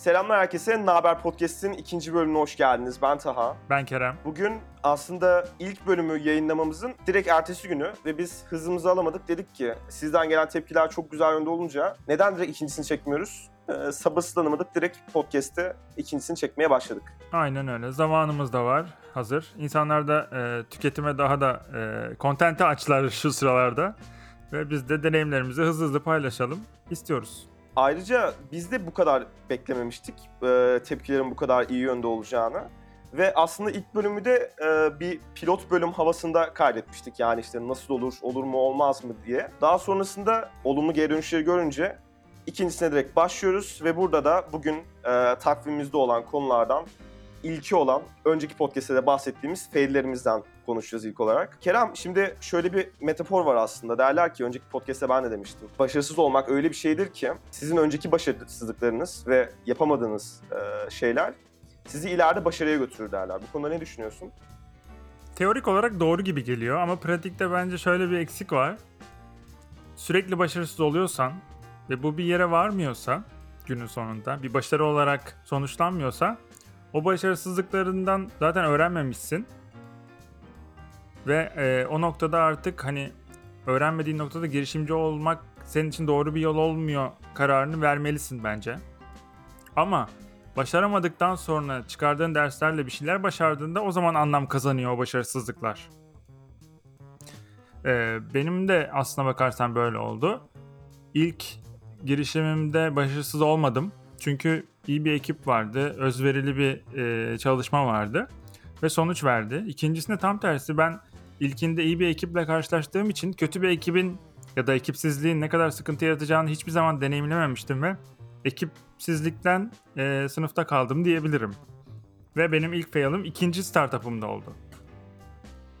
Selamlar herkese. Naber Podcast'in ikinci bölümüne hoş geldiniz. Ben Taha. Ben Kerem. Bugün aslında ilk bölümü yayınlamamızın direkt ertesi günü ve biz hızımızı alamadık. Dedik ki sizden gelen tepkiler çok güzel yönde olunca neden direkt ikincisini çekmiyoruz? Ee, sabırsızlanamadık. Direkt podcast'te ikincisini çekmeye başladık. Aynen öyle. Zamanımız da var hazır. İnsanlar da e, tüketime daha da e, kontente açlar şu sıralarda. Ve biz de deneyimlerimizi hızlı hızlı paylaşalım istiyoruz. Ayrıca biz de bu kadar beklememiştik e, tepkilerin bu kadar iyi yönde olacağını. Ve aslında ilk bölümü de e, bir pilot bölüm havasında kaydetmiştik. Yani işte nasıl olur, olur mu olmaz mı diye. Daha sonrasında olumlu geri dönüşleri görünce ikincisine direkt başlıyoruz. Ve burada da bugün e, takvimimizde olan konulardan ilki olan önceki podcast'te de bahsettiğimiz faillerimizden konuşacağız ilk olarak. Kerem şimdi şöyle bir metafor var aslında. Derler ki önceki podcast'te ben de demiştim. Başarısız olmak öyle bir şeydir ki sizin önceki başarısızlıklarınız ve yapamadığınız e, şeyler sizi ileride başarıya götürür derler. Bu konuda ne düşünüyorsun? Teorik olarak doğru gibi geliyor ama pratikte bence şöyle bir eksik var. Sürekli başarısız oluyorsan ve bu bir yere varmıyorsa günün sonunda bir başarı olarak sonuçlanmıyorsa o başarısızlıklarından zaten öğrenmemişsin. Ve e, o noktada artık hani öğrenmediğin noktada girişimci olmak senin için doğru bir yol olmuyor kararını vermelisin bence. Ama başaramadıktan sonra çıkardığın derslerle bir şeyler başardığında o zaman anlam kazanıyor o başarısızlıklar. Ee, benim de aslına bakarsan böyle oldu. İlk girişimimde başarısız olmadım. Çünkü iyi bir ekip vardı, özverili bir e, çalışma vardı ve sonuç verdi. İkincisinde tam tersi ben ilkinde iyi bir ekiple karşılaştığım için kötü bir ekibin ya da ekipsizliğin ne kadar sıkıntı yaratacağını hiçbir zaman deneyimlememiştim ve ekipsizlikten e, sınıfta kaldım diyebilirim. Ve benim ilk fail'ım ikinci startup'ımda oldu.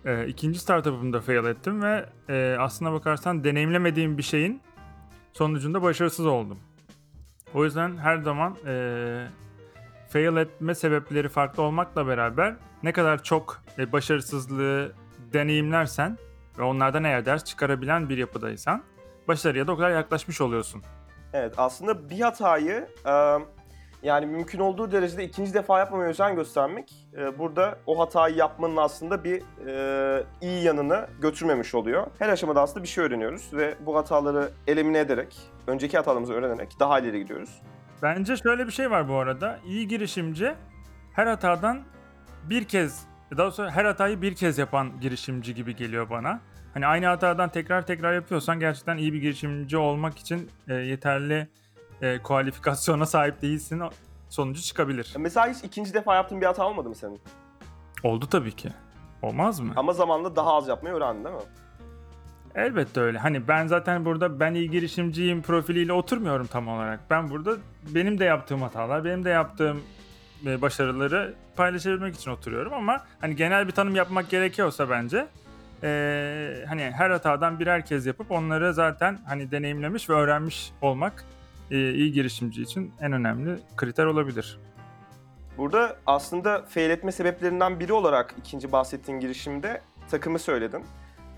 E, ikinci startup'ımda fail ettim ve e, aslına bakarsan deneyimlemediğim bir şeyin sonucunda başarısız oldum. O yüzden her zaman e, fail etme sebepleri farklı olmakla beraber ne kadar çok e, başarısızlığı deneyimlersen ve onlardan eğer ders çıkarabilen bir yapıdaysan başarıya da o kadar yaklaşmış oluyorsun. Evet aslında bir hatayı yani mümkün olduğu derecede ikinci defa yapmamaya özen göstermek e, burada o hatayı yapmanın aslında bir e, iyi yanını götürmemiş oluyor. Her aşamada aslında bir şey öğreniyoruz ve bu hataları elimine ederek, önceki hatalarımızı öğrenerek daha ileri gidiyoruz. Bence şöyle bir şey var bu arada. İyi girişimci her hatadan bir kez, daha doğrusu her hatayı bir kez yapan girişimci gibi geliyor bana. Hani aynı hatadan tekrar tekrar yapıyorsan gerçekten iyi bir girişimci olmak için e, yeterli e, kualifikasyona sahip değilsin. Sonucu çıkabilir. Mesela hiç ikinci defa yaptığın bir hata olmadı mı senin? Oldu tabii ki. Olmaz mı? Ama zamanla daha az yapmayı öğrendin değil mi? Elbette öyle. Hani ben zaten burada ben iyi girişimciyim profiliyle oturmuyorum tam olarak. Ben burada benim de yaptığım hatalar, benim de yaptığım e, başarıları paylaşabilmek için oturuyorum ama hani genel bir tanım yapmak gerekiyorsa bence e, hani her hatadan birer kez yapıp onları zaten hani deneyimlemiş ve öğrenmiş olmak e, iyi girişimci için en önemli kriter olabilir. Burada aslında fail etme sebeplerinden biri olarak ikinci bahsettiğin girişimde takımı söyledin.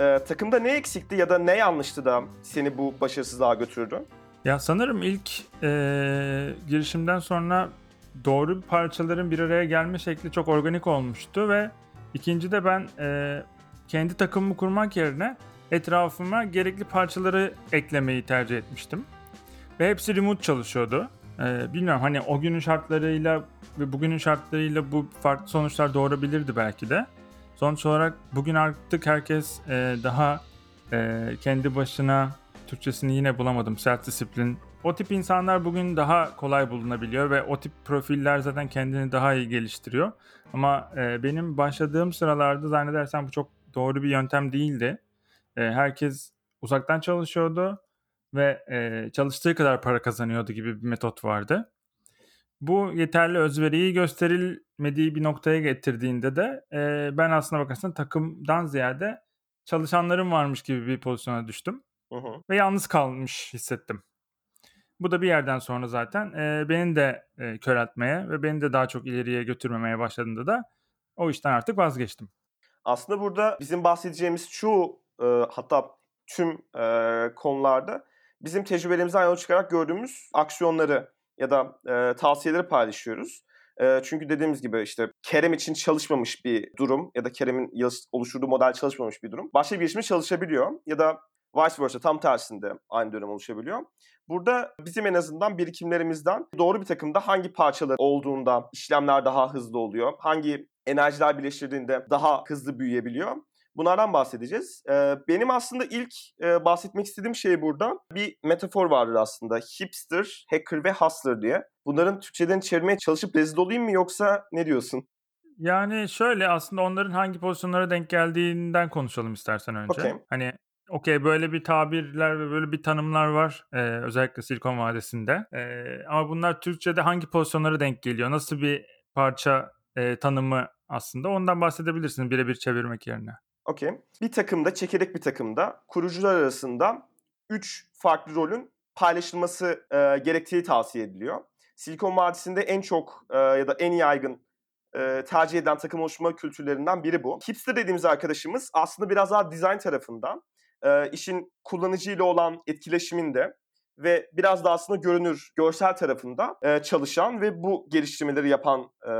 Ee, takımda ne eksikti ya da ne yanlıştı da seni bu başarısızlığa götürdü? Ya sanırım ilk e, girişimden sonra doğru parçaların bir araya gelme şekli çok organik olmuştu ve ikinci de ben e, kendi takımımı kurmak yerine etrafıma gerekli parçaları eklemeyi tercih etmiştim. Ve hepsi remote çalışıyordu. Ee, bilmiyorum hani o günün şartlarıyla ve bugünün şartlarıyla bu farklı sonuçlar doğurabilirdi belki de. Sonuç olarak bugün artık herkes e, daha e, kendi başına Türkçesini yine bulamadım. Self disiplin. O tip insanlar bugün daha kolay bulunabiliyor ve o tip profiller zaten kendini daha iyi geliştiriyor. Ama e, benim başladığım sıralarda zannedersem bu çok doğru bir yöntem değildi. E, herkes uzaktan çalışıyordu ve e, çalıştığı kadar para kazanıyordu gibi bir metot vardı. Bu yeterli özveriyi gösterilmediği bir noktaya getirdiğinde de e, ben aslına bakarsan takımdan ziyade çalışanlarım varmış gibi bir pozisyona düştüm. Hı. Ve yalnız kalmış hissettim. Bu da bir yerden sonra zaten e, beni de e, köreltmeye ve beni de daha çok ileriye götürmemeye başladığında da o işten artık vazgeçtim. Aslında burada bizim bahsedeceğimiz şu e, hatta tüm e, konularda bizim tecrübelerimizden yola çıkarak gördüğümüz aksiyonları ya da e, tavsiyeleri paylaşıyoruz. E, çünkü dediğimiz gibi işte Kerem için çalışmamış bir durum ya da Kerem'in oluşturduğu model çalışmamış bir durum. Başka bir girişimde çalışabiliyor ya da vice versa tam tersinde aynı dönem oluşabiliyor. Burada bizim en azından birikimlerimizden doğru bir takımda hangi parçalar olduğunda işlemler daha hızlı oluyor, hangi enerjiler birleştirdiğinde daha hızlı büyüyebiliyor. Bunlardan bahsedeceğiz. Ee, benim aslında ilk e, bahsetmek istediğim şey burada bir metafor vardır aslında. Hipster, hacker ve hustler diye. Bunların Türkçeden çevirmeye çalışıp rezil olayım mı yoksa ne diyorsun? Yani şöyle aslında onların hangi pozisyonlara denk geldiğinden konuşalım istersen önce. Okay. Hani okey böyle bir tabirler ve böyle bir tanımlar var ee, özellikle Silikon Vadisi'nde. Ee, ama bunlar Türkçe'de hangi pozisyonlara denk geliyor? Nasıl bir parça e, tanımı aslında ondan bahsedebilirsin birebir çevirmek yerine. Okey. Bir takımda, çekirdek bir takımda kurucular arasında 3 farklı rolün paylaşılması e, gerektiği tavsiye ediliyor. Silikon Vadisi'nde en çok e, ya da en yaygın e, tercih edilen takım oluşma kültürlerinden biri bu. Hipster dediğimiz arkadaşımız aslında biraz daha design tarafından e, işin kullanıcıyla olan etkileşiminde ve biraz da aslında görünür, görsel tarafında e, çalışan ve bu geliştirmeleri yapan, e,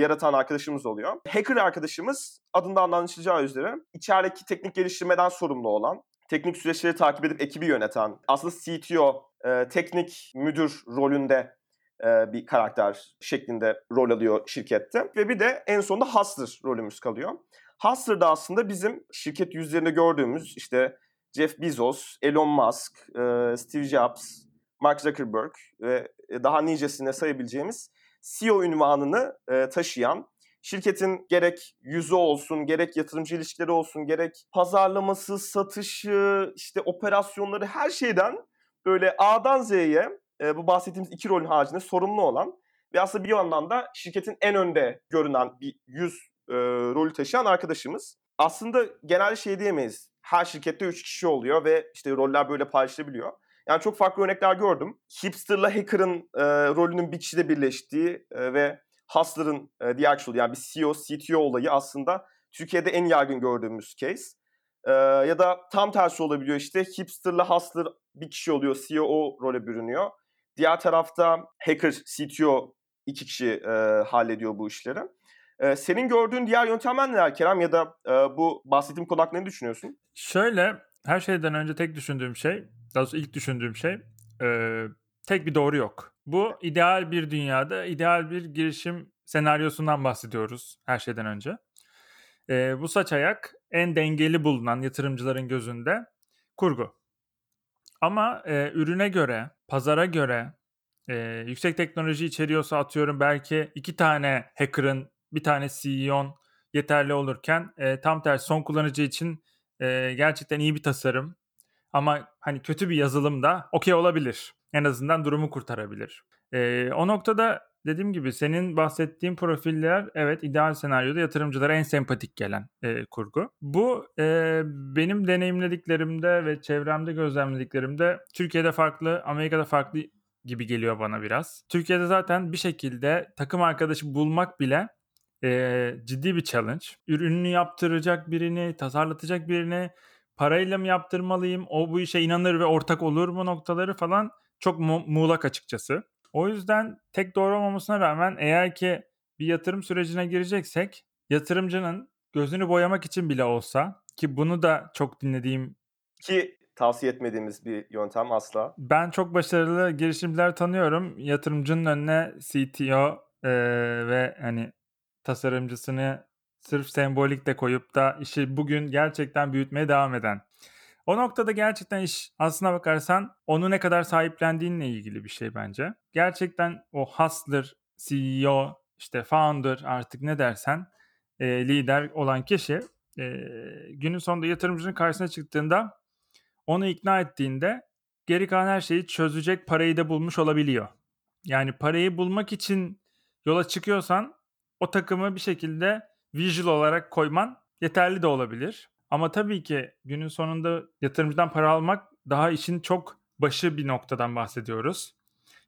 yaratan arkadaşımız oluyor. Hacker arkadaşımız adından anlaşılacağı üzere içerideki teknik geliştirmeden sorumlu olan, teknik süreçleri takip edip ekibi yöneten, aslında CTO, e, teknik müdür rolünde e, bir karakter şeklinde rol alıyor şirkette. Ve bir de en sonunda Hustler rolümüz kalıyor. Hustler da aslında bizim şirket yüzlerinde gördüğümüz işte Jeff Bezos, Elon Musk, Steve Jobs, Mark Zuckerberg ve daha nicesine sayabileceğimiz CEO ünvanını taşıyan şirketin gerek yüzü olsun, gerek yatırımcı ilişkileri olsun, gerek pazarlaması, satışı, işte operasyonları her şeyden böyle A'dan Z'ye bu bahsettiğimiz iki rolün haricinde sorumlu olan ve aslında bir yandan da şirketin en önde görünen bir yüz e, rolü taşıyan arkadaşımız. Aslında genelde şey diyemeyiz her şirkette 3 kişi oluyor ve işte roller böyle paylaşılabiliyor. Yani çok farklı örnekler gördüm. Hipster'la hacker'ın e, rolünün bir kişide birleştiği e, ve hustler'ın e, diğer kişi oluyor. Yani bir CEO, CTO olayı aslında Türkiye'de en yaygın gördüğümüz case. E, ya da tam tersi olabiliyor işte. Hipster'la hustler bir kişi oluyor, CEO role bürünüyor. Diğer tarafta hacker, CTO iki kişi e, hallediyor bu işleri. Ee, senin gördüğün diğer yöntemler neler Kerem ya da e, bu bahsettiğim konu hakkında ne düşünüyorsun? Şöyle her şeyden önce tek düşündüğüm şey, daha doğrusu ilk düşündüğüm şey e, tek bir doğru yok. Bu ideal bir dünyada ideal bir girişim senaryosundan bahsediyoruz her şeyden önce. E, bu saç ayak en dengeli bulunan yatırımcıların gözünde kurgu. Ama e, ürüne göre, pazara göre, e, yüksek teknoloji içeriyorsa atıyorum belki iki tane hacker'ın bir tane CEO'n yeterli olurken e, tam tersi son kullanıcı için e, gerçekten iyi bir tasarım ama hani kötü bir yazılım da okey olabilir. En azından durumu kurtarabilir. E, o noktada dediğim gibi senin bahsettiğin profiller evet ideal senaryoda yatırımcılara en sempatik gelen e, kurgu. Bu e, benim deneyimlediklerimde ve çevremde gözlemlediklerimde Türkiye'de farklı, Amerika'da farklı gibi geliyor bana biraz. Türkiye'de zaten bir şekilde takım arkadaşı bulmak bile e, ciddi bir challenge. Ürününü yaptıracak birini, tasarlatacak birini parayla mı yaptırmalıyım, o bu işe inanır ve ortak olur mu noktaları falan çok mu- muğlak açıkçası. O yüzden tek doğru olmamasına rağmen eğer ki bir yatırım sürecine gireceksek yatırımcının gözünü boyamak için bile olsa ki bunu da çok dinlediğim ki tavsiye etmediğimiz bir yöntem asla. Ben çok başarılı girişimciler tanıyorum. Yatırımcının önüne CTO e, ve hani tasarımcısını sırf sembolik de koyup da işi bugün gerçekten büyütmeye devam eden. O noktada gerçekten iş aslına bakarsan onu ne kadar sahiplendiğinle ilgili bir şey bence. Gerçekten o hustler, CEO, işte founder artık ne dersen e, lider olan kişi e, günün sonunda yatırımcının karşısına çıktığında onu ikna ettiğinde geri kalan her şeyi çözecek parayı da bulmuş olabiliyor. Yani parayı bulmak için yola çıkıyorsan o takımı bir şekilde visual olarak koyman yeterli de olabilir. Ama tabii ki günün sonunda yatırımcıdan para almak daha işin çok başı bir noktadan bahsediyoruz.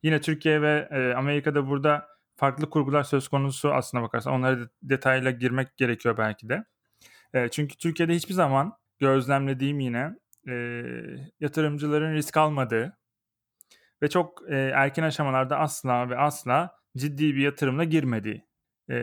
Yine Türkiye ve e, Amerika'da burada farklı kurgular söz konusu aslına bakarsan onlara detayla girmek gerekiyor belki de. E, çünkü Türkiye'de hiçbir zaman gözlemlediğim yine e, yatırımcıların risk almadığı, ve çok erken aşamalarda asla ve asla ciddi bir yatırımla girmediği. E,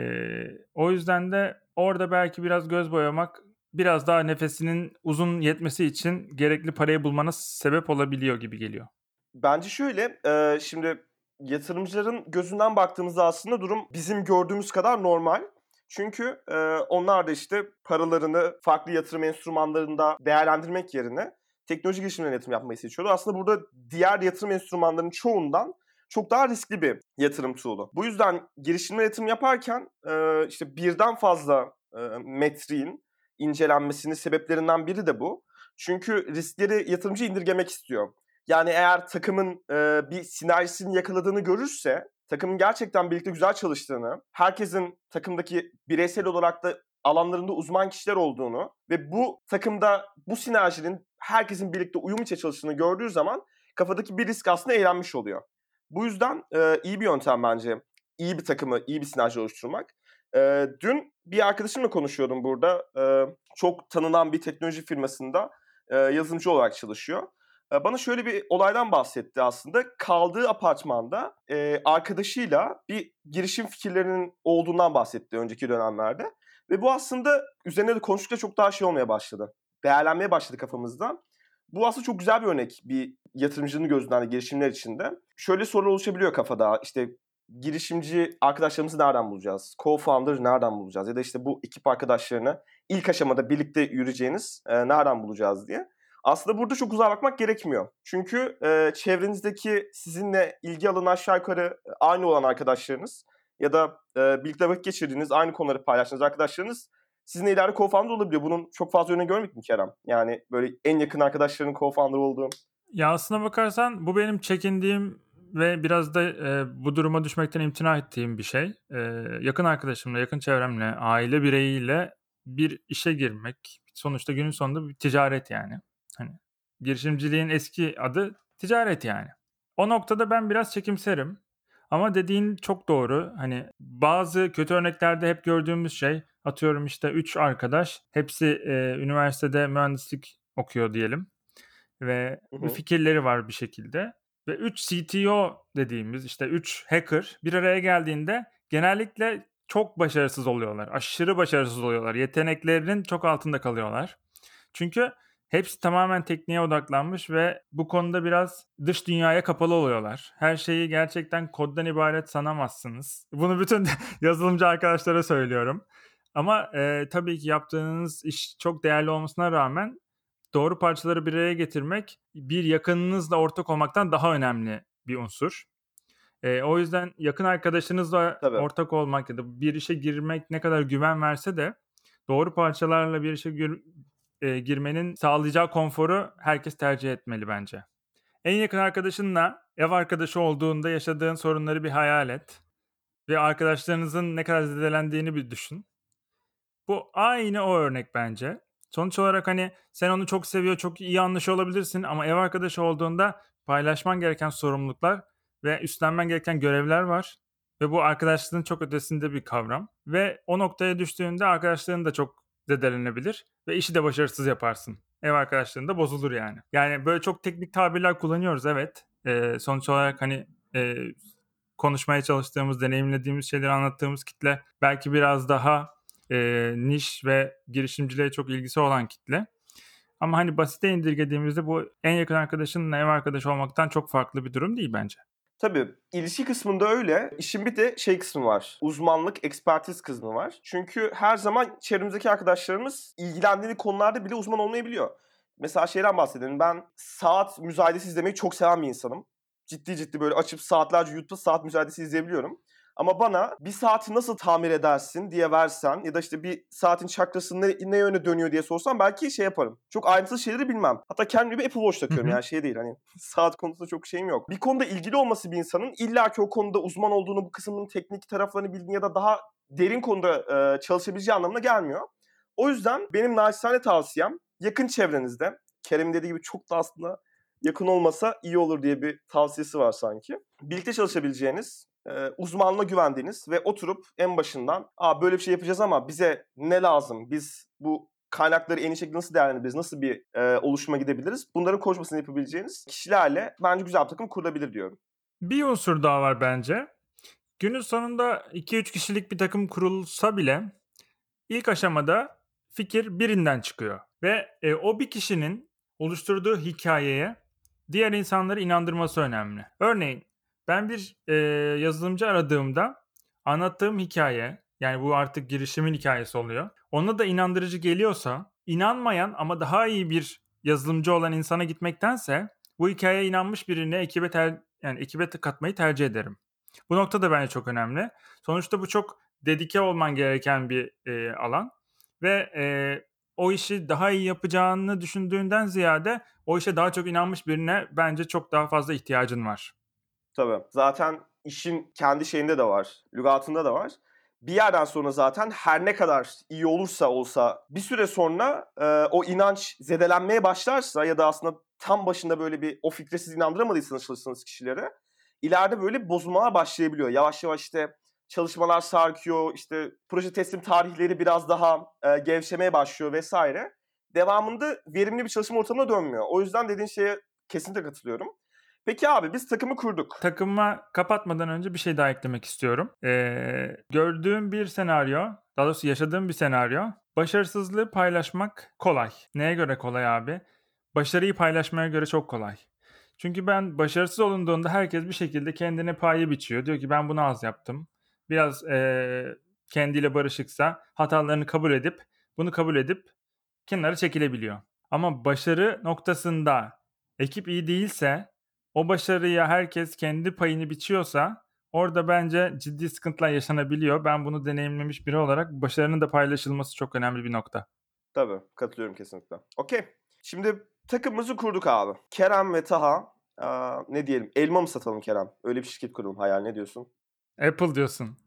o yüzden de orada belki biraz göz boyamak biraz daha nefesinin uzun yetmesi için gerekli parayı bulmana sebep olabiliyor gibi geliyor. Bence şöyle, e, şimdi yatırımcıların gözünden baktığımızda aslında durum bizim gördüğümüz kadar normal. Çünkü e, onlar da işte paralarını farklı yatırım enstrümanlarında değerlendirmek yerine teknoloji girişimlerine yatırım yapmayı seçiyorlar. Aslında burada diğer yatırım enstrümanlarının çoğundan çok daha riskli bir yatırım tool'u. Bu yüzden girişimle yatırım yaparken e, işte birden fazla e, metriğin incelenmesinin sebeplerinden biri de bu. Çünkü riskleri yatırımcı indirgemek istiyor. Yani eğer takımın e, bir sinerjisini yakaladığını görürse, takımın gerçekten birlikte güzel çalıştığını, herkesin takımdaki bireysel olarak da alanlarında uzman kişiler olduğunu ve bu takımda bu sinerjinin herkesin birlikte uyum içe çalıştığını gördüğü zaman kafadaki bir risk aslında eğlenmiş oluyor. Bu yüzden e, iyi bir yöntem bence. İyi bir takımı, iyi bir sinerji oluşturmak. E, dün bir arkadaşımla konuşuyordum burada. E, çok tanınan bir teknoloji firmasında e, yazılımcı olarak çalışıyor. E, bana şöyle bir olaydan bahsetti aslında. Kaldığı apartmanda e, arkadaşıyla bir girişim fikirlerinin olduğundan bahsetti önceki dönemlerde. Ve bu aslında üzerine de konuştukça çok daha şey olmaya başladı. Değerlenmeye başladı kafamızda. Bu aslında çok güzel bir örnek bir yatırımcının gözünden de girişimler içinde. Şöyle sorular oluşabiliyor kafada. İşte girişimci arkadaşlarımızı nereden bulacağız? Co-founder nereden bulacağız? Ya da işte bu ekip arkadaşlarını ilk aşamada birlikte yürüyeceğiniz e, nereden bulacağız diye. Aslında burada çok uzağa bakmak gerekmiyor. Çünkü e, çevrenizdeki sizinle ilgi alanı aşağı yukarı aynı olan arkadaşlarınız ya da e, birlikte vakit geçirdiğiniz, aynı konuları paylaştığınız arkadaşlarınız sizinle ileride co-founder olabiliyor. Bunun çok fazla örneğini görmedik mi Kerem? Yani böyle en yakın arkadaşların co-founder olduğu. Ya aslına bakarsan bu benim çekindiğim ve biraz da e, bu duruma düşmekten imtina ettiğim bir şey. E, yakın arkadaşımla, yakın çevremle, aile bireyiyle bir işe girmek sonuçta günün sonunda bir ticaret yani. Hani girişimciliğin eski adı ticaret yani. O noktada ben biraz çekimserim. Ama dediğin çok doğru. Hani bazı kötü örneklerde hep gördüğümüz şey atıyorum işte 3 arkadaş hepsi e, üniversitede mühendislik okuyor diyelim. Ve hı hı. fikirleri var bir şekilde. Ve 3 CTO dediğimiz işte 3 hacker bir araya geldiğinde genellikle çok başarısız oluyorlar. Aşırı başarısız oluyorlar. Yeteneklerinin çok altında kalıyorlar. Çünkü hepsi tamamen tekniğe odaklanmış ve bu konuda biraz dış dünyaya kapalı oluyorlar. Her şeyi gerçekten koddan ibaret sanamazsınız. Bunu bütün yazılımcı arkadaşlara söylüyorum. Ama e, tabii ki yaptığınız iş çok değerli olmasına rağmen doğru parçaları bir araya getirmek bir yakınınızla ortak olmaktan daha önemli bir unsur. E, o yüzden yakın arkadaşınızla Tabii. ortak olmak ya da bir işe girmek ne kadar güven verse de doğru parçalarla bir işe gir, e, girmenin sağlayacağı konforu herkes tercih etmeli bence. En yakın arkadaşınla ev arkadaşı olduğunda yaşadığın sorunları bir hayal et ve arkadaşlarınızın ne kadar zedelendiğini bir düşün. Bu aynı o örnek bence. Sonuç olarak hani sen onu çok seviyor, çok iyi anlaşıyor olabilirsin ama ev arkadaşı olduğunda paylaşman gereken sorumluluklar ve üstlenmen gereken görevler var. Ve bu arkadaşlığın çok ötesinde bir kavram. Ve o noktaya düştüğünde arkadaşlığın da çok zedelenebilir ve işi de başarısız yaparsın. Ev arkadaşlığın da bozulur yani. Yani böyle çok teknik tabirler kullanıyoruz evet. Ee, sonuç olarak hani e, konuşmaya çalıştığımız, deneyimlediğimiz şeyleri anlattığımız kitle belki biraz daha e, niş ve girişimciliğe çok ilgisi olan kitle. Ama hani basite indirgediğimizde bu en yakın arkadaşınla ev arkadaşı olmaktan çok farklı bir durum değil bence. Tabii ilişki kısmında öyle. İşin bir de şey kısmı var. Uzmanlık, ekspertiz kısmı var. Çünkü her zaman çevremizdeki arkadaşlarımız ilgilendiği konularda bile uzman olmayabiliyor. Mesela şeyden bahsedelim. Ben saat müzayedesi izlemeyi çok seven bir insanım. Ciddi ciddi böyle açıp saatlerce YouTube'da saat müzayedesi izleyebiliyorum. Ama bana bir saati nasıl tamir edersin diye versen ya da işte bir saatin çakrası ne, ne yöne dönüyor diye sorsan belki şey yaparım. Çok ayrıntılı şeyleri bilmem. Hatta kendime bir Apple Watch takıyorum yani şey değil hani saat konusunda çok şeyim yok. Bir konuda ilgili olması bir insanın illa ki o konuda uzman olduğunu bu kısmının teknik taraflarını bildiğini ya da daha derin konuda e, çalışabileceği anlamına gelmiyor. O yüzden benim naçizane tavsiyem yakın çevrenizde Kerem dediği gibi çok da aslında yakın olmasa iyi olur diye bir tavsiyesi var sanki. Birlikte çalışabileceğiniz uzmanlığa güvendiğiniz ve oturup en başından Aa, böyle bir şey yapacağız ama bize ne lazım? Biz bu kaynakları en iyi şekilde nasıl değerlendirebiliriz, nasıl bir e, oluşuma gidebiliriz bunların konuşmasını yapabileceğiniz kişilerle bence güzel bir takım kurulabilir diyorum. Bir unsur daha var bence. Günün sonunda 2-3 kişilik bir takım kurulsa bile ilk aşamada fikir birinden çıkıyor. Ve e, o bir kişinin oluşturduğu hikayeye diğer insanları inandırması önemli. Örneğin ben bir e, yazılımcı aradığımda anlattığım hikaye yani bu artık girişimin hikayesi oluyor. Ona da inandırıcı geliyorsa inanmayan ama daha iyi bir yazılımcı olan insana gitmektense bu hikayeye inanmış birine ekibe ter, yani ekibe katmayı tercih ederim. Bu nokta da bence çok önemli. Sonuçta bu çok dedike olman gereken bir e, alan ve e, o işi daha iyi yapacağını düşündüğünden ziyade o işe daha çok inanmış birine bence çok daha fazla ihtiyacın var. Tabii. Zaten işin kendi şeyinde de var, lügatında da var. Bir yerden sonra zaten her ne kadar iyi olursa olsa bir süre sonra e, o inanç zedelenmeye başlarsa ya da aslında tam başında böyle bir o fikre siz inandıramadıysanız çalıştığınız kişilere ileride böyle bozulmalar başlayabiliyor. Yavaş yavaş işte çalışmalar sarkıyor, işte proje teslim tarihleri biraz daha e, gevşemeye başlıyor vesaire. Devamında verimli bir çalışma ortamına dönmüyor. O yüzden dediğin şeye kesinlikle katılıyorum. Peki abi biz takımı kurduk. Takımı kapatmadan önce bir şey daha eklemek istiyorum. Ee, gördüğüm bir senaryo, daha doğrusu yaşadığım bir senaryo. Başarısızlığı paylaşmak kolay. Neye göre kolay abi? Başarıyı paylaşmaya göre çok kolay. Çünkü ben başarısız olunduğunda herkes bir şekilde kendine payı biçiyor. Diyor ki ben bunu az yaptım. Biraz e, kendiyle barışıksa hatalarını kabul edip bunu kabul edip kenara çekilebiliyor. Ama başarı noktasında ekip iyi değilse o başarıya herkes kendi payını biçiyorsa orada bence ciddi sıkıntılar yaşanabiliyor. Ben bunu deneyimlemiş biri olarak başarının da paylaşılması çok önemli bir nokta. Tabii katılıyorum kesinlikle. Okey. Şimdi takımımızı kurduk abi. Kerem ve Taha aa, ne diyelim elma mı satalım Kerem? Öyle bir şirket kuralım hayal ne diyorsun? Apple diyorsun.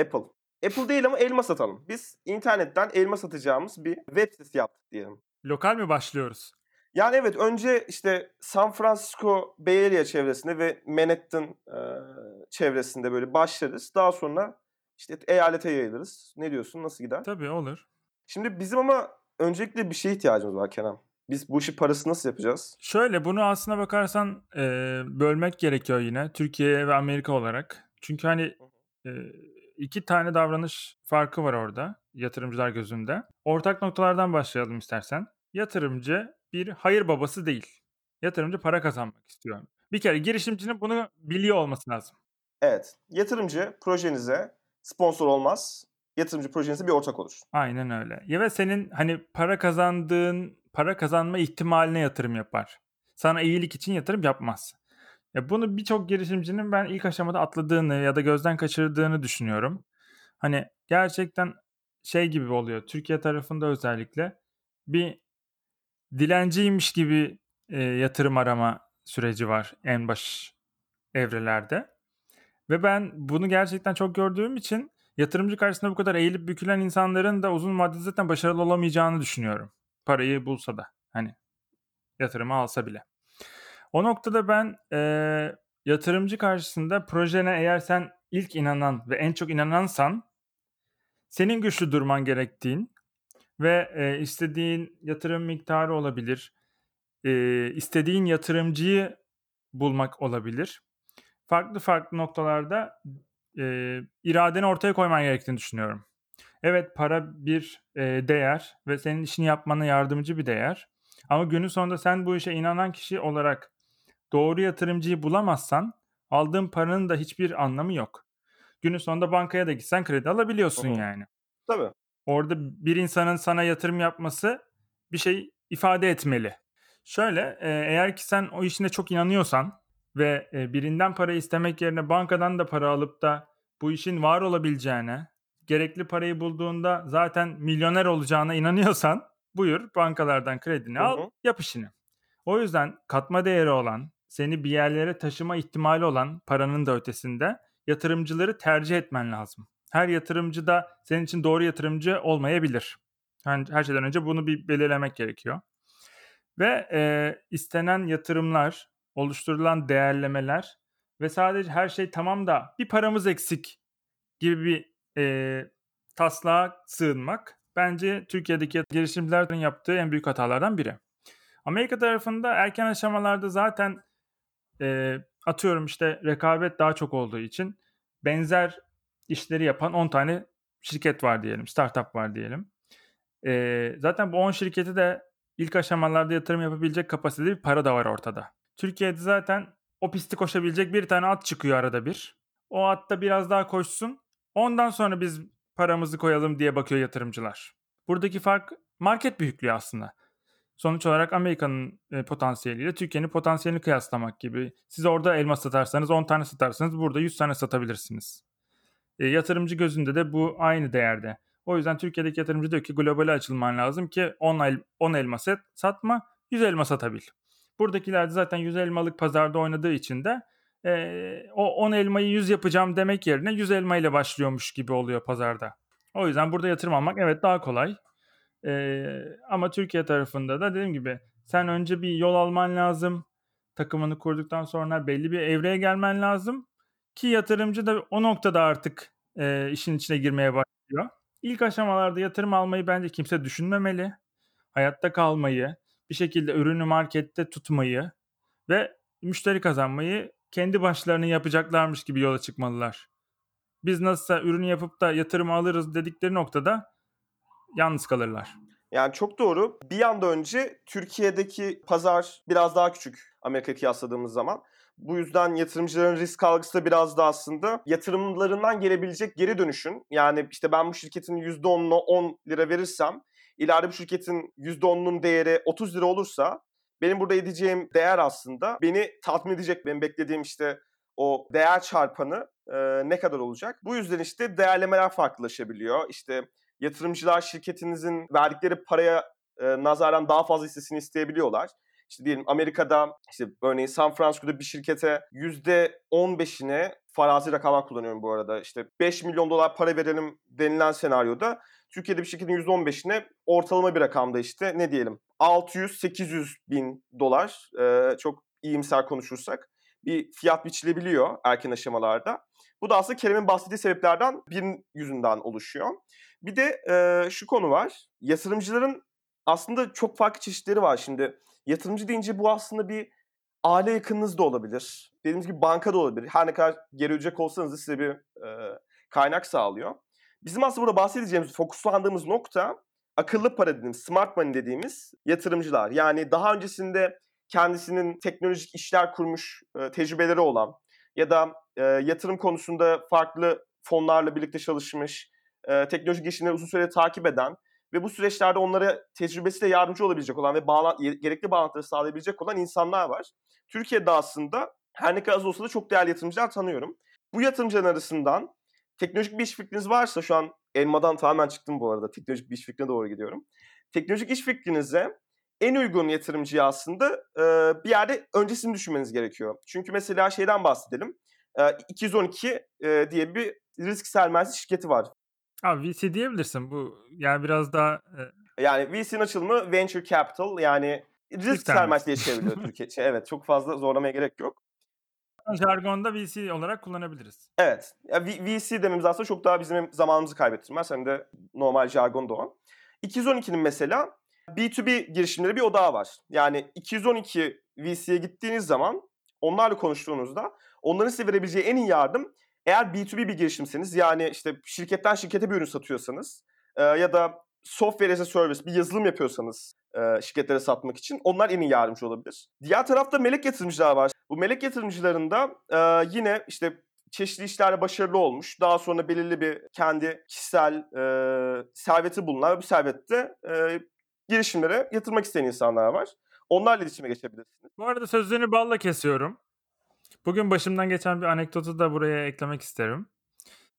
Apple. Apple değil ama elma satalım. Biz internetten elma satacağımız bir web sitesi yaptık diyelim. Lokal mi başlıyoruz? Yani evet önce işte San Francisco Bay Area çevresinde ve Manhattan e, çevresinde böyle başlarız. Daha sonra işte eyalete yayılırız. Ne diyorsun? Nasıl gider? Tabii olur. Şimdi bizim ama öncelikle bir şeye ihtiyacımız var Kenan. Biz bu işi parası nasıl yapacağız? Şöyle bunu aslına bakarsan e, bölmek gerekiyor yine Türkiye ve Amerika olarak. Çünkü hani e, iki tane davranış farkı var orada yatırımcılar gözünde. Ortak noktalardan başlayalım istersen. Yatırımcı bir hayır babası değil. Yatırımcı para kazanmak istiyor. Bir kere girişimcinin bunu biliyor olması lazım. Evet. Yatırımcı projenize sponsor olmaz. Yatırımcı projenize bir ortak olur. Aynen öyle. Ya ve senin hani para kazandığın, para kazanma ihtimaline yatırım yapar. Sana iyilik için yatırım yapmaz. Ya bunu birçok girişimcinin ben ilk aşamada atladığını ya da gözden kaçırdığını düşünüyorum. Hani gerçekten şey gibi oluyor. Türkiye tarafında özellikle bir dilenciymiş gibi e, yatırım arama süreci var en baş evrelerde. Ve ben bunu gerçekten çok gördüğüm için yatırımcı karşısında bu kadar eğilip bükülen insanların da uzun vadede zaten başarılı olamayacağını düşünüyorum. Parayı bulsa da hani yatırımı alsa bile. O noktada ben e, yatırımcı karşısında projene eğer sen ilk inanan ve en çok inanansan senin güçlü durman gerektiğin ve e, istediğin yatırım miktarı olabilir. E, istediğin yatırımcıyı bulmak olabilir. Farklı farklı noktalarda e, iradeni ortaya koyman gerektiğini düşünüyorum. Evet para bir e, değer ve senin işini yapmana yardımcı bir değer. Ama günün sonunda sen bu işe inanan kişi olarak doğru yatırımcıyı bulamazsan aldığın paranın da hiçbir anlamı yok. Günün sonunda bankaya da gitsen kredi alabiliyorsun Hı hı. yani. Tabii. Orada bir insanın sana yatırım yapması bir şey ifade etmeli. Şöyle e, eğer ki sen o işine çok inanıyorsan ve e, birinden para istemek yerine bankadan da para alıp da bu işin var olabileceğine, gerekli parayı bulduğunda zaten milyoner olacağına inanıyorsan buyur bankalardan kredini Hı al, hı. yap işini. O yüzden katma değeri olan, seni bir yerlere taşıma ihtimali olan paranın da ötesinde yatırımcıları tercih etmen lazım. Her yatırımcı da senin için doğru yatırımcı olmayabilir. Yani her şeyden önce bunu bir belirlemek gerekiyor. Ve e, istenen yatırımlar, oluşturulan değerlemeler ve sadece her şey tamam da bir paramız eksik gibi bir e, taslağa sığınmak bence Türkiye'deki girişimcilerin yaptığı en büyük hatalardan biri. Amerika tarafında erken aşamalarda zaten e, atıyorum işte rekabet daha çok olduğu için benzer işleri yapan 10 tane şirket var diyelim, startup var diyelim. E, zaten bu 10 şirketi de ilk aşamalarda yatırım yapabilecek kapasitede bir para da var ortada. Türkiye'de zaten o pisti koşabilecek bir tane at çıkıyor arada bir. O at da biraz daha koşsun. Ondan sonra biz paramızı koyalım diye bakıyor yatırımcılar. Buradaki fark market büyüklüğü aslında. Sonuç olarak Amerika'nın e, potansiyeliyle Türkiye'nin potansiyelini kıyaslamak gibi. Siz orada elma satarsanız 10 tane satarsanız burada 100 tane satabilirsiniz. E, yatırımcı gözünde de bu aynı değerde. O yüzden Türkiye'deki yatırımcı diyor ki globale açılman lazım ki 10, el, 10 elma set, satma 100 elma satabil. Buradakiler de zaten 100 elmalık pazarda oynadığı için de e, o 10 elmayı 100 yapacağım demek yerine 100 elma ile başlıyormuş gibi oluyor pazarda. O yüzden burada yatırım almak evet daha kolay. E, ama Türkiye tarafında da dediğim gibi sen önce bir yol alman lazım. Takımını kurduktan sonra belli bir evreye gelmen lazım. Ki yatırımcı da o noktada artık e, işin içine girmeye başlıyor. İlk aşamalarda yatırım almayı bence kimse düşünmemeli. Hayatta kalmayı, bir şekilde ürünü markette tutmayı ve müşteri kazanmayı kendi başlarına yapacaklarmış gibi yola çıkmalılar. Biz nasılsa ürünü yapıp da yatırım alırız dedikleri noktada yalnız kalırlar. Yani çok doğru. Bir anda önce Türkiye'deki pazar biraz daha küçük Amerika kıyasladığımız zaman. Bu yüzden yatırımcıların risk algısı da biraz da aslında yatırımlarından gelebilecek geri dönüşün. Yani işte ben bu şirketin %10'una 10 lira verirsem ileride bu şirketin %10'unun değeri 30 lira olursa benim burada edeceğim değer aslında beni tatmin edecek. Benim beklediğim işte o değer çarpanı e, ne kadar olacak? Bu yüzden işte değerlemeler farklılaşabiliyor. İşte yatırımcılar şirketinizin verdikleri paraya e, nazaran daha fazla hissesini isteyebiliyorlar. İşte diyelim Amerika'da işte örneğin San Francisco'da bir şirkete %15'ine farazi rakamlar kullanıyorum bu arada. İşte 5 milyon dolar para verelim denilen senaryoda Türkiye'de bir şirketin %15'ine ortalama bir rakamda işte ne diyelim 600-800 bin dolar e, çok iyimser konuşursak bir fiyat biçilebiliyor erken aşamalarda. Bu da aslında Kerem'in bahsettiği sebeplerden birinin yüzünden oluşuyor. Bir de e, şu konu var. Yatırımcıların aslında çok farklı çeşitleri var şimdi. Yatırımcı deyince bu aslında bir aile yakınınız da olabilir. Dediğimiz gibi banka da olabilir. Her ne kadar geri ödeyecek olsanız da size bir e, kaynak sağlıyor. Bizim aslında burada bahsedeceğimiz, fokuslandığımız nokta akıllı para dediğimiz, smart money dediğimiz yatırımcılar. Yani daha öncesinde kendisinin teknolojik işler kurmuş e, tecrübeleri olan ya da e, yatırım konusunda farklı fonlarla birlikte çalışmış, e, teknolojik gelişimleri uzun süre takip eden ve bu süreçlerde onlara tecrübesiyle yardımcı olabilecek olan ve bağlan gerekli bağlantıları sağlayabilecek olan insanlar var. Türkiye'de aslında her ne kadar az olsa da çok değerli yatırımcılar tanıyorum. Bu yatırımcıların arasından teknolojik bir iş fikriniz varsa şu an elmadan tamamen çıktım bu arada. Teknolojik bir iş fikrine doğru gidiyorum. Teknolojik iş fikrinize en uygun yatırımcıyı aslında e, bir yerde öncesini düşünmeniz gerekiyor. Çünkü mesela şeyden bahsedelim. E, 212 e, diye bir risk sermayesi şirketi var. Abi VC diyebilirsin. Bu yani biraz daha... E... Yani VC'nin açılımı Venture Capital yani risk sermayesi diye çevriliyor Türkiye. Şey, evet çok fazla zorlamaya gerek yok. Jargonda VC olarak kullanabiliriz. Evet. Ya, VC dememiz aslında çok daha bizim zamanımızı kaybettirmez hem de normal jargon o. 212'nin mesela B2B girişimleri bir odağı var. Yani 212 VC'ye gittiğiniz zaman onlarla konuştuğunuzda onların size verebileceği en iyi yardım eğer B2B bir girişimseniz yani işte şirketten şirkete bir ürün satıyorsanız e, ya da software as a service bir yazılım yapıyorsanız e, şirketlere satmak için onlar en iyi yardımcı olabilir. Diğer tarafta melek yatırımcılar var. Bu melek yatırımcılarında e, yine işte çeşitli işlerde başarılı olmuş. Daha sonra belirli bir kendi kişisel e, serveti bulunan bu servette e, girişimlere yatırmak isteyen insanlar var. Onlarla iletişime geçebilirsiniz. Bu arada sözlerini balla kesiyorum. Bugün başımdan geçen bir anekdotu da buraya eklemek isterim.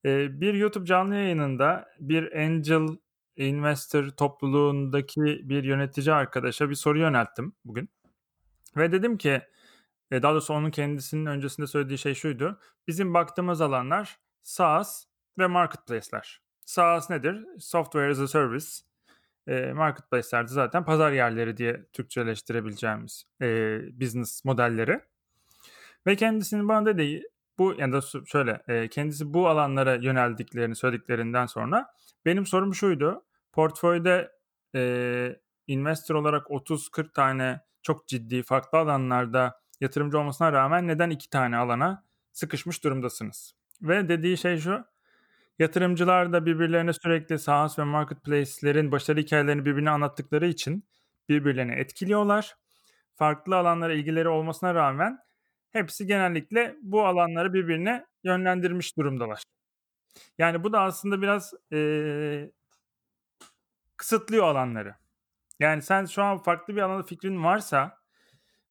Ee, bir YouTube canlı yayınında bir angel investor topluluğundaki bir yönetici arkadaşa bir soru yönelttim bugün. Ve dedim ki, e, daha doğrusu onun kendisinin öncesinde söylediği şey şuydu. Bizim baktığımız alanlar SaaS ve marketplace'ler. SaaS nedir? Software as a Service. E, marketplace'lerde zaten pazar yerleri diye Türkçeleştirebileceğimiz e, business modelleri. Ve kendisinin bana dediği bu yani da şöyle kendisi bu alanlara yöneldiklerini söylediklerinden sonra benim sorum şuydu. portföyde e, investor olarak 30-40 tane çok ciddi farklı alanlarda yatırımcı olmasına rağmen neden iki tane alana sıkışmış durumdasınız? Ve dediği şey şu. Yatırımcılar da birbirlerine sürekli SaaS ve marketplace'lerin başarı hikayelerini birbirine anlattıkları için birbirlerini etkiliyorlar. Farklı alanlara ilgileri olmasına rağmen hepsi genellikle bu alanları birbirine yönlendirmiş durumdalar. Yani bu da aslında biraz ee, kısıtlıyor alanları. Yani sen şu an farklı bir alanda fikrin varsa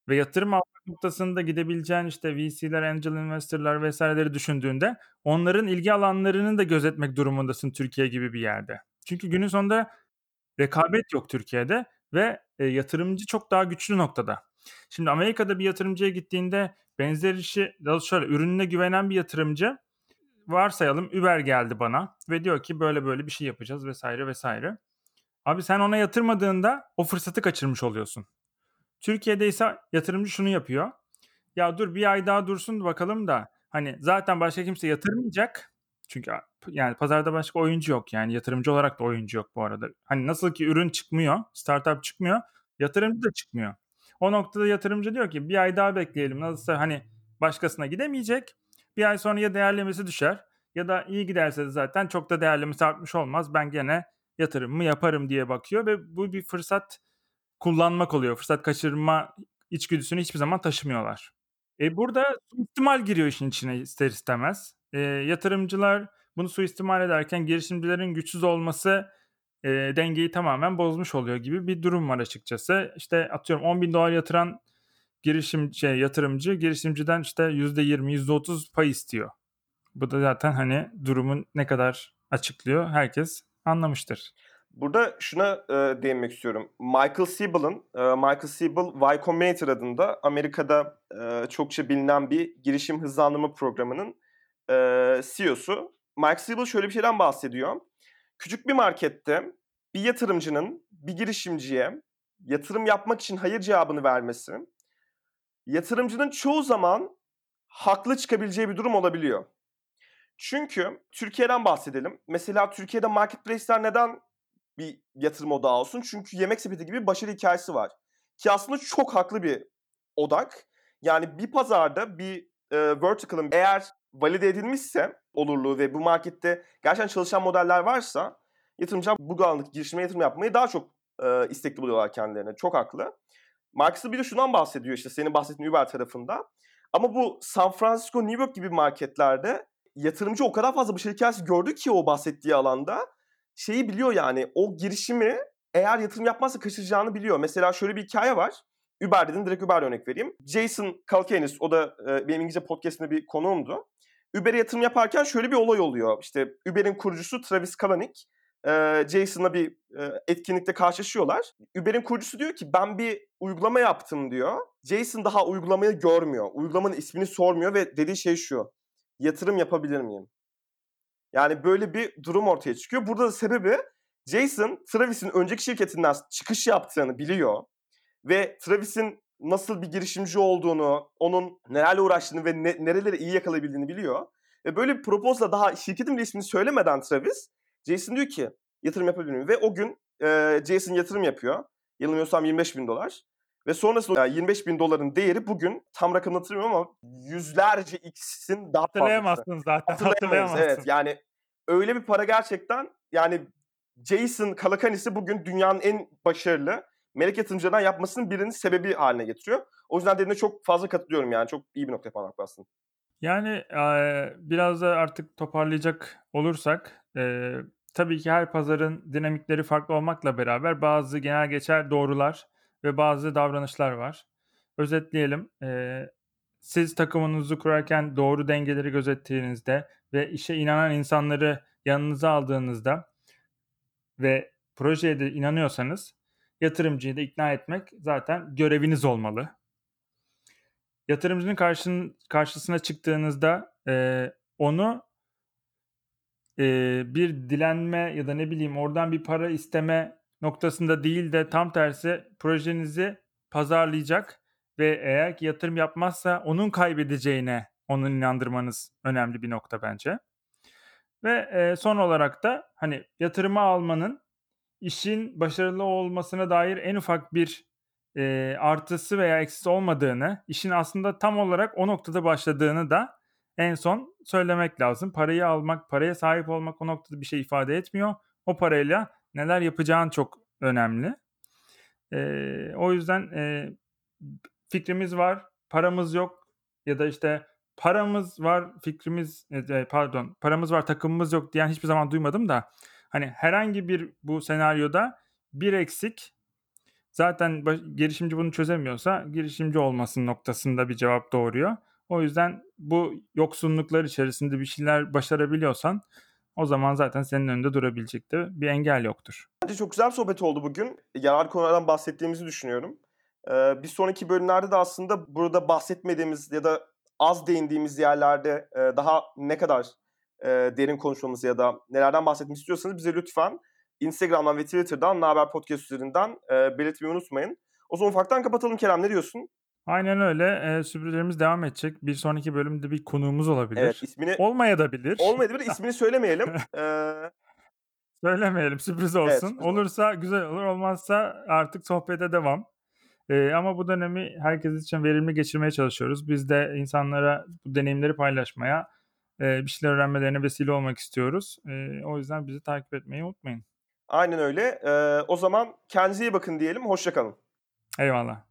ve yatırım almak noktasında gidebileceğin işte VC'ler, angel investor'lar vesaireleri düşündüğünde onların ilgi alanlarını da gözetmek durumundasın Türkiye gibi bir yerde. Çünkü günün sonunda rekabet yok Türkiye'de ve e, yatırımcı çok daha güçlü noktada. Şimdi Amerika'da bir yatırımcıya gittiğinde benzer işi şöyle ürününe güvenen bir yatırımcı varsayalım Uber geldi bana ve diyor ki böyle böyle bir şey yapacağız vesaire vesaire. Abi sen ona yatırmadığında o fırsatı kaçırmış oluyorsun. Türkiye'de ise yatırımcı şunu yapıyor. Ya dur bir ay daha dursun bakalım da hani zaten başka kimse yatırmayacak. Çünkü yani pazarda başka oyuncu yok yani yatırımcı olarak da oyuncu yok bu arada. Hani nasıl ki ürün çıkmıyor, startup çıkmıyor, yatırımcı da çıkmıyor. O noktada yatırımcı diyor ki bir ay daha bekleyelim. Nasılsa hani başkasına gidemeyecek. Bir ay sonra ya değerlemesi düşer ya da iyi giderse de zaten çok da değerlemesi artmış olmaz. Ben gene yatırımımı yaparım diye bakıyor ve bu bir fırsat kullanmak oluyor. Fırsat kaçırma içgüdüsünü hiçbir zaman taşımıyorlar. E burada suistimal giriyor işin içine ister istemez. E, yatırımcılar bunu suistimal ederken girişimcilerin güçsüz olması e, dengeyi tamamen bozmuş oluyor gibi bir durum var açıkçası. İşte atıyorum 10 bin dolar yatıran girişim şey, yatırımcı girişimciden işte %20, %30 pay istiyor. Bu da zaten hani durumun ne kadar açıklıyor herkes anlamıştır. Burada şuna e, değinmek istiyorum. Michael Siebel'ın, e, Michael Siebel Y Combinator adında Amerika'da e, çokça bilinen bir girişim hızlandırma programının e, CEO'su. Michael Siebel şöyle bir şeyden bahsediyor. Küçük bir markette bir yatırımcının bir girişimciye yatırım yapmak için hayır cevabını vermesi, yatırımcının çoğu zaman haklı çıkabileceği bir durum olabiliyor. Çünkü Türkiye'den bahsedelim. Mesela Türkiye'de marketplace'ler neden bir yatırım odağı olsun? Çünkü yemek sepeti gibi başarı hikayesi var. Ki aslında çok haklı bir odak. Yani bir pazarda bir e, vertical'ın eğer valide edilmişse olurluğu ve bu markette gerçekten çalışan modeller varsa yatırımcılar bu alandaki girişime yatırım yapmayı daha çok e, istekli buluyorlar kendilerine. Çok haklı. Marcus bir de şundan bahsediyor işte senin bahsettiğin Uber tarafında. Ama bu San Francisco, New York gibi marketlerde yatırımcı o kadar fazla başarı hikayesi gördü ki o bahsettiği alanda şeyi biliyor yani o girişimi eğer yatırım yapmazsa kaçıracağını biliyor. Mesela şöyle bir hikaye var. Uber dedin direkt Uber örnek vereyim. Jason Kalkanis o da e, benim İngilizce podcastinde bir konuğumdu. Uber'e yatırım yaparken şöyle bir olay oluyor. İşte Uber'in kurucusu Travis Kalanick e, Jason'la bir e, etkinlikte karşılaşıyorlar. Uber'in kurucusu diyor ki ben bir uygulama yaptım diyor. Jason daha uygulamayı görmüyor. Uygulamanın ismini sormuyor ve dediği şey şu. Yatırım yapabilir miyim? Yani böyle bir durum ortaya çıkıyor. Burada da sebebi Jason Travis'in önceki şirketinden çıkış yaptığını biliyor. Ve Travis'in nasıl bir girişimci olduğunu, onun nelerle uğraştığını ve ne, nereleri iyi yakalayabildiğini biliyor. Ve böyle bir proposla daha şirketin ismini söylemeden Travis, Jason diyor ki yatırım yapabilir miyim? Ve o gün e, Jason yatırım yapıyor. Yanılmıyorsam 25 bin dolar. Ve sonrasında 25 bin doların değeri bugün tam rakamını hatırlamıyorum ama yüzlerce x'in daha fazlası. Hatırlayamazsın zaten. Hatırlayamazsın. Evet yani öyle bir para gerçekten yani Jason Kalakanis'i bugün dünyanın en başarılı melek yatırımcılarından yapmasının birinin sebebi haline getiriyor. O yüzden dediğine çok fazla katılıyorum yani. Çok iyi bir nokta parmak bastın. Yani e, biraz da artık toparlayacak olursak e, tabii ki her pazarın dinamikleri farklı olmakla beraber bazı genel geçer doğrular ve bazı davranışlar var. Özetleyelim. E, siz takımınızı kurarken doğru dengeleri gözettiğinizde ve işe inanan insanları yanınıza aldığınızda ve projeye de inanıyorsanız yatırımcıyı da ikna etmek zaten göreviniz olmalı. Yatırımcının karşın, karşısına çıktığınızda e, onu e, bir dilenme ya da ne bileyim oradan bir para isteme noktasında değil de tam tersi projenizi pazarlayacak ve eğer ki yatırım yapmazsa onun kaybedeceğine onun inandırmanız önemli bir nokta bence. Ve e, son olarak da hani yatırımı almanın işin başarılı olmasına dair en ufak bir e, artısı veya eksisi olmadığını, işin aslında tam olarak o noktada başladığını da en son söylemek lazım. Parayı almak, paraya sahip olmak o noktada bir şey ifade etmiyor. O parayla neler yapacağın çok önemli. E, o yüzden e, fikrimiz var, paramız yok ya da işte paramız var, fikrimiz e, pardon, paramız var, takımımız yok diyen hiçbir zaman duymadım da hani herhangi bir bu senaryoda bir eksik zaten baş, girişimci bunu çözemiyorsa girişimci olmasın noktasında bir cevap doğuruyor. O yüzden bu yoksunluklar içerisinde bir şeyler başarabiliyorsan o zaman zaten senin önünde durabilecek de bir engel yoktur. Bence çok güzel bir sohbet oldu bugün. Yararlı konulardan bahsettiğimizi düşünüyorum. Ee, bir sonraki bölümlerde de aslında burada bahsetmediğimiz ya da az değindiğimiz yerlerde e, daha ne kadar e, derin konuşmamızı ya da nelerden bahsetmek istiyorsanız bize lütfen Instagram'dan ve Twitter'dan Naber Podcast üzerinden e, belirtmeyi unutmayın. O zaman ufaktan kapatalım Kerem ne diyorsun? Aynen öyle. Ee, sürprizlerimiz devam edecek. Bir sonraki bölümde bir konuğumuz olabilir. Evet ismini Olmaya da bilir. olmayabilir ismini söylemeyelim. Ee, Söylemeyelim sürpriz olsun. Evet, sürpriz Olursa güzel olur. Olmazsa artık sohbete devam. Ee, ama bu dönemi herkes için verimli geçirmeye çalışıyoruz. Biz de insanlara bu deneyimleri paylaşmaya, e, bir şeyler öğrenmelerine vesile olmak istiyoruz. E, o yüzden bizi takip etmeyi unutmayın. aynen öyle. O zaman kendinize iyi bakın diyelim. Hoşçakalın. Eyvallah.